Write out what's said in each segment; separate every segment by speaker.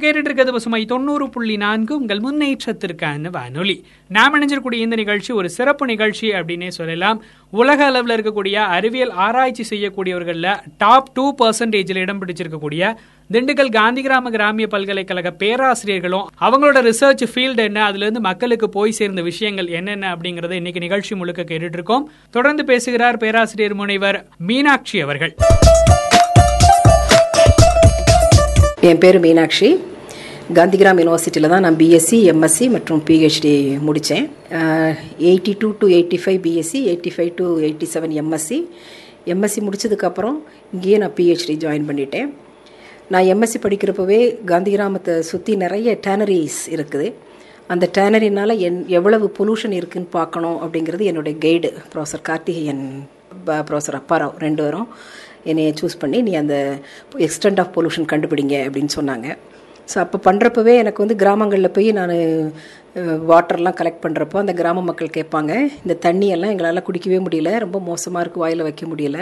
Speaker 1: கேட்டுட்டு இருக்கிறது பசுமை. தொண்ணூறு புள்ளி நான்கு உங்கள் முன்னேற்றத்திற்கான வானொலி. நாம் இணைஞ்சிருக்கூடிய இந்த நிகழ்ச்சி ஒரு சிறப்பு நிகழ்ச்சி அப்படின்னே சொல்லலாம். உலக அளவில் இருக்கக்கூடிய அறிவியல் ஆராய்ச்சி செய்யக்கூடியவர்களில் டாப் டூ பர்சன்டேஜில் இடம் பிடிச்சிருக்கக்கூடிய திண்டுக்கல் காந்தி கிராம கிராமிய பல்கலைக்கழக பேராசிரியர்களும் அவங்களோட ரிசர்ச் ஃபீல்டு என்ன அதுலேருந்து மக்களுக்கு போய் சேர்ந்த விஷயங்கள் என்னென்ன அப்படிங்கறத இன்னைக்கு நிகழ்ச்சி முழுக்க கேட்டுட்டு இருக்கோம் தொடர்ந்து பேசுகிறார் பேராசிரியர் முனைவர் மீனாட்சி அவர்கள்.
Speaker 2: என் பேர் மீனாட்சி. காந்திகிராம் யூனிவர்சிட்டியில் தான் நான் பிஎஸ்சி எம்எஸ்சி மற்றும் பிஹெச்டி முடித்தேன் eighty two to eighty five BSc eighty five to eighty seven MSc MSc முடிச்சதுக்கப்புறம் இங்கேயே நான் பிஹெச்டி ஜாயின் பண்ணிட்டேன். நான் எம்எஸ்சி படிக்கிறப்பவே காந்தி கிராமத்தை சுற்றி நிறைய டேனரிஸ் இருக்குது. அந்த டேனரினால் என் எவ்வளவு பொல்யூஷன் இருக்குதுன்னு பார்க்கணும் அப்படிங்கிறது என்னுடைய guide professor Karthikeyan professor Apparao ரெண்டு பேரும் என்னையை சூஸ் பண்ணி நீ அந்த எக்ஸ்டெண்ட் ஆஃப் பொல்யூஷன் கண்டுபிடிங்க அப்படின்னு சொன்னாங்க. ஸோ அப்போ பண்ணுறப்பவே எனக்கு வந்து கிராமங்களில் போய் நான் வாட்டர்லாம் கலெக்ட் பண்ணுறப்போ அந்த கிராம மக்கள் கேட்பாங்க இந்த தண்ணியெல்லாம் எங்களால் குடிக்கவே முடியல ரொம்ப மோசமாக இருக்குது வாயில் வைக்க முடியல.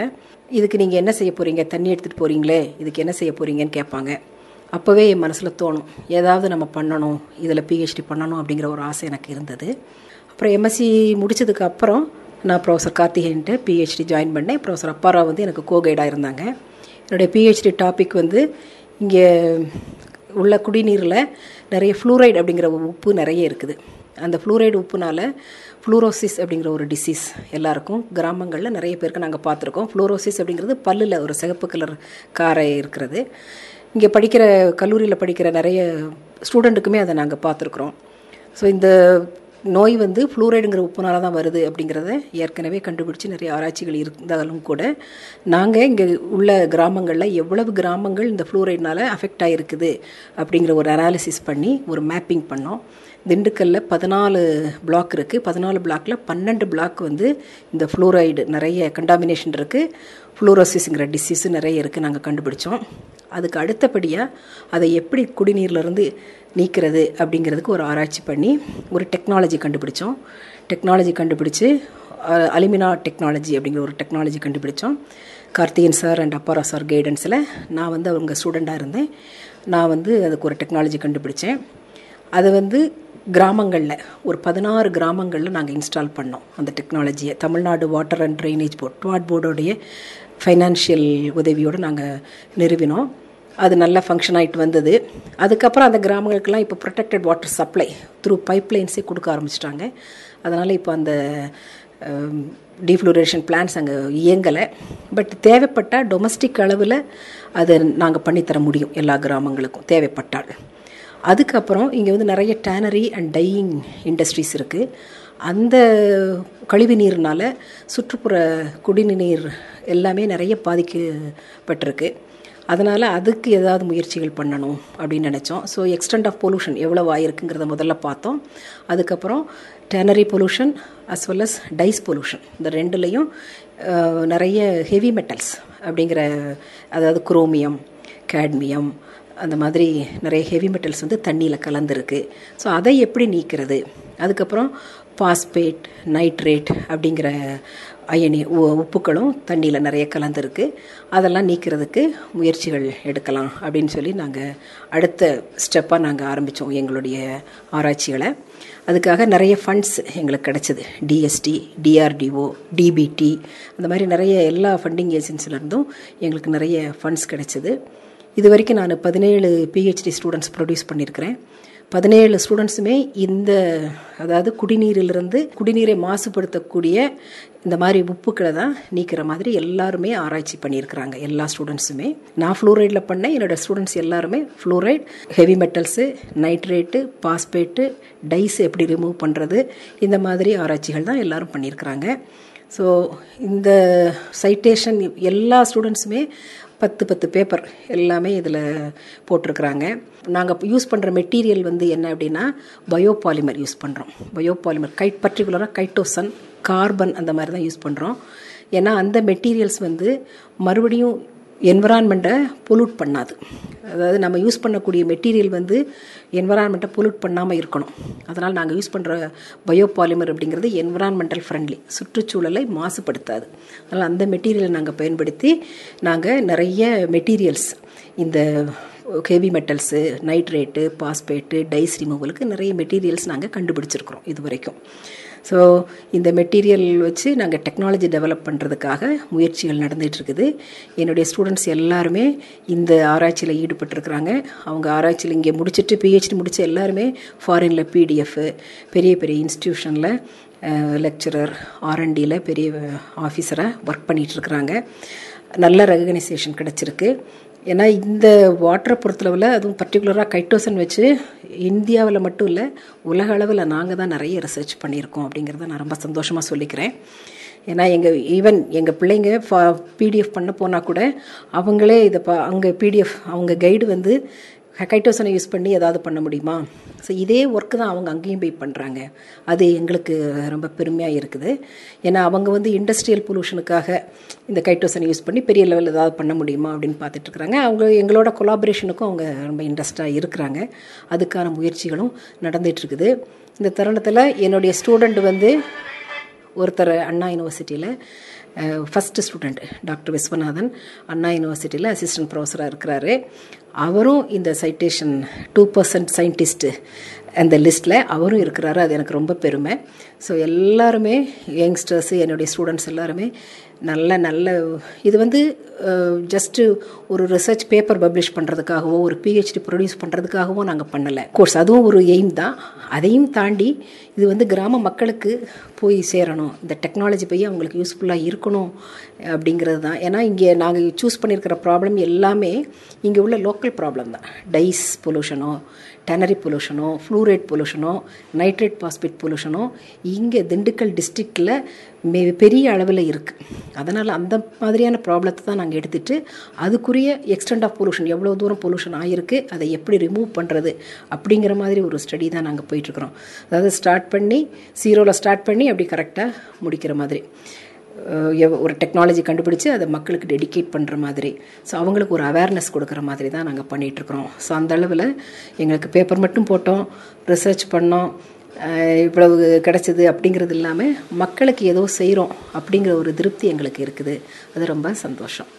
Speaker 2: இதுக்கு நீங்கள் என்ன செய்ய போகிறீங்க தண்ணி எடுத்துகிட்டு போகிறீங்களே இதுக்கு என்ன செய்ய போகிறீங்கன்னு கேட்பாங்க. அப்போவே என் மனசில் தோணும் ஏதாவது நம்ம பண்ணணும் இதில் பிஹெச்டி பண்ணணும் அப்படிங்கிற ஒரு ஆசை எனக்கு இருந்தது. அப்புறம் எம்எஸ்சி முடித்ததுக்கு அப்புறம் நான் ப்ரொஃபஸர் கார்த்திகேயன்ட்டு பிஹெச்டி ஜாயின் பண்ணேன். ப்ரொஃபஸர் அப்பாரா வந்து எனக்கு கோ கைடாக இருந்தாங்க. என்னுடைய பிஹெச்டி டாபிக் வந்து இங்கே உள்ள குடிநீரில் நிறைய ஃப்ளூரைடு அப்படிங்கிற உப்பு நிறைய இருக்குது. அந்த ஃப்ளூரைடு உப்புனால் ஃப்ளூரோசிஸ் அப்படிங்கிற ஒரு டிசீஸ் எல்லாருக்கும் கிராமங்களில் நிறைய பேருக்கு நாங்கள் பார்த்துருக்கோம். ஃப்ளூரோசிஸ் அப்படிங்கிறது பல்லில் ஒரு சிகப்பு கலர் காரை இருக்கிறது. இங்கே படிக்கிற கல்லூரியில் படிக்கிற நிறைய ஸ்டூடெண்ட்டுக்குமே அதை நாங்கள் பார்த்துருக்குறோம். ஸோ இந்த நோய் வந்து ஃப்ளூரைடுங்கிற உப்புனால தான் வருது அப்படிங்கிறத ஏற்கனவே கண்டுபிடிச்சி நிறைய ஆராய்ச்சிகள் இருந்தாலும் கூட நாங்கள் இங்கே உள்ள கிராமங்களில் எவ்வளவு கிராமங்கள் இந்த ஃப்ளூரைட்னால அஃபெக்ட் ஆகிருக்குது அப்படிங்கிற ஒரு அனாலிசிஸ் பண்ணி ஒரு மேப்பிங் பண்ணோம். திண்டுக்கல்லில் பதினாலு பிளாக் இருக்குது பதினாலு பிளாக்கில் பன்னெண்டு பிளாக் வந்து இந்த ஃப்ளூரைடு நிறைய கண்டாமினேஷன் இருக்குது ஃப்ளூரோசிஸுங்கிற டிசீஸு நிறைய இருக்குது நாங்கள் கண்டுபிடிச்சோம். அதுக்கு அடுத்தபடியாக அதை எப்படி குடிநீர்லேருந்து நீக்கிறது அப்படிங்கிறதுக்கு ஒரு ஆராய்ச்சி பண்ணி ஒரு டெக்னாலஜி கண்டுபிடிச்சோம். டெக்னாலஜி கண்டுபிடிச்சு அலுமினா டெக்னாலஜி அப்படிங்கிற ஒரு டெக்னாலஜி கண்டுபிடிச்சோம். Karthikan sir and Apparao sir கைடன்ஸில் நான் வந்து அவங்க ஸ்டூடெண்ட்டாக இருந்தேன். நான் வந்து அதுக்கு ஒரு டெக்னாலஜி கண்டுபிடிச்சேன். அது வந்து கிராமங்களில் ஒரு பதினாறு கிராமங்களில் நாங்கள் இன்ஸ்டால் பண்ணோம் அந்த டெக்னாலஜியை Tamil Nadu water and drainage board what போர்டோடைய ஃபைனான்ஷியல் உதவியோடு நாங்கள் நிறுவினோம். அது நல்லா ஃபங்க்ஷன் ஆகிட்டு வந்தது. அதுக்கப்புறம் அந்த கிராமங்களுக்கெல்லாம் இப்போ ப்ரொடெக்டட் வாட்டர் சப்ளை த்ரூ பைப்லைன்ஸே கொடுக்க ஆரம்பிச்சிட்டாங்க. அதனால் இப்போ அந்த டீஃப்ளூரேஷன் பிளான்ஸ் அங்கே இயங்கலை. பட் தேவைப்பட்டால் டொமஸ்டிக் அளவில் அதை நாங்கள் பண்ணித்தர முடியும் எல்லா கிராமங்களுக்கும் தேவைப்பட்டால். அதுக்கப்புறம் இங்கே வந்து நிறைய டேனரி அண்ட் டையிங் இண்டஸ்ட்ரீஸ் இருக்குது அந்த கழிவு நீர்னால் சுற்றுப்புற குடிநீர் எல்லாமே நிறைய பாதிக்கப்பட்டிருக்கு. அதனால் அதுக்கு ஏதாவது முயற்சிகள் பண்ணணும் அப்படின்னு நினச்சோம். ஸோ எக்ஸ்டெண்ட் ஆஃப் பொல்யூஷன் எவ்வளோ ஆயிருக்குங்கிறத முதல்ல பார்த்தோம். அதுக்கப்புறம் tannery pollution as well as dyes pollution இந்த ரெண்டுலேயும் நிறைய ஹெவி மெட்டல்ஸ் அப்படிங்கிற அதாவது குரோமியம் கேட்மியம் அந்த மாதிரி நிறைய ஹெவி மெட்டல்ஸ் வந்து தண்ணியில் கலந்துருக்கு. ஸோ அதை எப்படி நீக்கிறது? அதுக்கப்புறம் பாஸ்பேட் நைட்ரேட் அப்படிங்கிற அயனி உப்புக்களும் தண்ணியில் நிறைய கலந்துருக்கு. அதெல்லாம் நீக்கிறதுக்கு முயற்சிகள் எடுக்கலாம் அப்படின்னு சொல்லி நாங்கள் அடுத்த ஸ்டெப்பாக நாங்கள் ஆரம்பித்தோம் எங்களுடைய ஆராய்ச்சிகளை. அதுக்காக நிறைய ஃபண்ட்ஸ் எங்களுக்கு கிடச்சிது. டிஎஸ்டி டிஆர்டிஓ டிபிடி அந்த மாதிரி நிறைய எல்லா ஃபண்டிங் ஏஜென்சிலேருந்தும் எங்களுக்கு நிறைய ஃபண்ட்ஸ் கிடச்சிது. இது வரைக்கும் நான் பதினேழு பிஹெச்டி ஸ்டூடெண்ட்ஸ் ப்ரொடியூஸ் பண்ணியிருக்கிறேன் பதினேழு ஸ்டூடெண்ட்ஸுமே இந்த அதாவது குடிநீரிலிருந்து குடிநீரை மாசுபடுத்தக்கூடிய இந்த மாதிரி உப்புக்களை தான் நீக்கிற மாதிரி எல்லாருமே ஆராய்ச்சி பண்ணியிருக்கிறாங்க எல்லா ஸ்டூடெண்ட்ஸுமே நான் ஃப்ளூரைடில் பண்ணேன் என்னோடய ஸ்டூடெண்ட்ஸ் எல்லாருமே fluoride heavy metals nitrate phosphate dyes எப்படி ரிமூவ் பண்ணுறது இந்த மாதிரி ஆராய்ச்சிகள் தான் எல்லோரும் பண்ணியிருக்கிறாங்க. ஸோ இந்த சைட்டேஷன் எல்லா ஸ்டூடெண்ட்ஸுமே பத்து பத்து பேப்பர் எல்லாமே இதில் போட்டிருக்கிறாங்க. நாங்கள் யூஸ் பண்ணுற மெட்டீரியல் வந்து என்ன அப்படின்னா பயோபாலிமர் யூஸ் பண்ணுறோம் பயோபாலிமர் கைட் பர்டிகுலராக கைட்டோசன் கார்பன் அந்த மாதிரி தான் யூஸ் பண்ணுறோம் ஏன்னா அந்த மெட்டீரியல்ஸ் வந்து மறுபடியும் என்வரான்மெண்ட்டை பொல்யூட் பண்ணாது. அதாவது நம்ம யூஸ் பண்ணக்கூடிய மெட்டீரியல் வந்து என்வரான்மெண்ட்டை பொல்யூட் பண்ணாமல் இருக்கணும். அதனால் நாங்கள் யூஸ் பண்ணுற பயோபாலிமர் அப்படிங்கிறது என்வரான்மெண்டல் ஃப்ரெண்ட்லி சுற்றுச்சூழலை மாசுபடுத்தாது. அதனால் அந்த மெட்டீரியலை நாங்கள் பயன்படுத்தி நாங்கள் நிறைய மெட்டீரியல்ஸ் இந்த heavy metals nitrate phosphate dyes ரிமூவலுக்கு நிறைய மெட்டீரியல்ஸ் நாங்கள் கண்டுபிடிச்சிருக்கிறோம் இது வரைக்கும் ஸோ இந்த மெட்டீரியல் வச்சு நாங்கள் டெக்னாலஜி டெவலப் பண்ணுறதுக்காக முயற்சிகள் நடந்துகிட்டு இருக்குது. என்னுடைய ஸ்டூடெண்ட்ஸ் எல்லாருமே இந்த ஆராய்ச்சியில் ஈடுபட்டிருக்கிறாங்க. அவங்க ஆராய்ச்சியில் இங்கே முடிச்சுட்டு பிஹெச்டி முடித்த எல்லாருமே ஃபாரினில் பிடிஎஃப் பெரிய பெரிய இன்ஸ்டியூஷனில் லெக்சரர் ஆர்என்டியில் பெரிய ஆஃபீஸராக ஒர்க் பண்ணிகிட்ருக்குறாங்க நல்ல ரெகனைசேஷன் கிடச்சிருக்கு. ஏன்னா இந்த வாட்டரை பொறுத்தளவில் அதுவும் பர்டிகுலராக கைட்டோசன் வச்சு இந்தியாவில் மட்டும் இல்லை உலக அளவில் நாங்கள் தான் நிறைய ரிசர்ச் பண்ணியிருக்கோம் அப்படிங்கிறத நான் ரொம்ப சந்தோஷமாக சொல்லிக்கிறேன். ஏன்னா எங்கள் ஈவன் எங்கள் பிள்ளைங்க ஃபா பிடிஎஃப் பண்ண போனால் கூட அவங்களே இதை பா அங்கே பிடிஎஃப் அவங்க கைடு வந்து கைட்டோசனை யூஸ் பண்ணி ஏதாவது பண்ண முடியுமா? ஸோ இதே ஒர்க்கு தான் அவங்க அங்கேயும் போய் பண்ணுறாங்க அது எங்களுக்கு ரொம்ப பெருமையாக இருக்குது. ஏன்னா அவங்க வந்து இண்டஸ்ட்ரியல் பொல்யூஷனுக்காக இந்த கைட்டோசனை யூஸ் பண்ணி பெரிய லெவலில் ஏதாவது பண்ண முடியுமா அப்படின்னு பார்த்துட்ருக்குறாங்க. அவங்க எங்களோட கொலாபரேஷனுக்கும் அவங்க ரொம்ப இன்ட்ரெஸ்டாக இருக்கிறாங்க. அதுக்கான முயற்சிகளும் நடந்துகிட்ருக்குது இந்த தருணத்தில் என்னுடைய ஸ்டூடெண்ட் வந்து ஒருத்தர் அண்ணா யூனிவர்சிட்டியில் first student doctor Viswanathan. Anna யூனிவர்சிட்டியில் அசிஸ்டன்ட் ப்ரொஃபஸராக இருக்கிறாரு. அவரும் இந்த சைட்டேஷன் டூ பர்சன்ட் சயின்டிஸ்ட்டு அந்த லிஸ்ட்டில் அவரும் இருக்கிறாரு. அது எனக்கு ரொம்ப பெருமை. ஸோ எல்லாருமே யங்ஸ்டர்ஸு என்னுடைய ஸ்டூடெண்ட்ஸ் எல்லாருமே நல்ல நல்ல இது வந்து uh, ஜஸ்ட்டு ஒரு ரிசர்ச் பேப்பர் பப்ளிஷ் பண்ணுறதுக்காகவோ ஒரு பிஹெச்டி ப்ரொடியூஸ் பண்ணுறதுக்காகவோ நாங்கள் பண்ணலை. கோர்ஸ் அதுவும் ஒரு எய்ம் தான். அதையும் தாண்டி இது வந்து கிராம மக்களுக்கு போய் சேரணும். இந்த டெக்னாலஜி போய் அவங்களுக்கு யூஸ்ஃபுல்லாக இருக்கணும் அப்படிங்கிறது தான். ஏன்னா இங்கே நாங்கள் சூஸ் பண்ணியிருக்கிற ப்ராப்ளம் எல்லாமே இங்கே உள்ள லோக்கல் ப்ராப்ளம் தான். டைஸ் பொல்யூஷனோ டெனரி பொல்யூஷனோ ஃப்ளூரேட் பொல்யூஷனோ நைட்ரேட் பாஸ்பேட் பொல்யூஷனோ இங்கே திண்டுக்கல் டிஸ்ட்ரிக்டில் மே பெரிய அளவில் இருக்குது அதனால் அந்த மாதிரியான ப்ராப்ளத்தை தான் நாங்கள் எடுத்துகிட்டு அதுக்குரிய எக்ஸ்டெண்ட் ஆஃப் பொல்யூஷன் எவ்வளோ தூரம் பொல்யூஷன் ஆகிருக்கு அதை எப்படி ரிமூவ் பண்ணுறது அப்படிங்கிற மாதிரி ஒரு ஸ்டடி தான் நாங்கள் போயிட்டுருக்குறோம். அதாவது ஸ்டார்ட் பண்ணி சீரோவில் ஸ்டார்ட் பண்ணி அப்படி கரெக்டாக முடிக்கிற மாதிரி. ஒரு டெக்னாலஜி கண்டுபிடிச்சி அதை மக்களுக்கு டெடிகேட் பண்ணுற மாதிரி. ஸோ அவங்களுக்கு ஒரு அவேர்னஸ் கொடுக்குற மாதிரி தான் நாங்கள் பண்ணிகிட்ருக்குறோம் ஸோ அந்த அளவில் எங்களுக்கு பேப்பர் மட்டும் போட்டோம் ரிசர்ச் பண்ணோம். இவ்வளவு கிடச்சிது அப்படிங்கிறது இல்லாமல் மக்களுக்கு ஏதோ செய்கிறோம் அப்படிங்கிற ஒரு திருப்தி எங்களுக்கு இருக்குது. அது ரொம்ப சந்தோஷம்.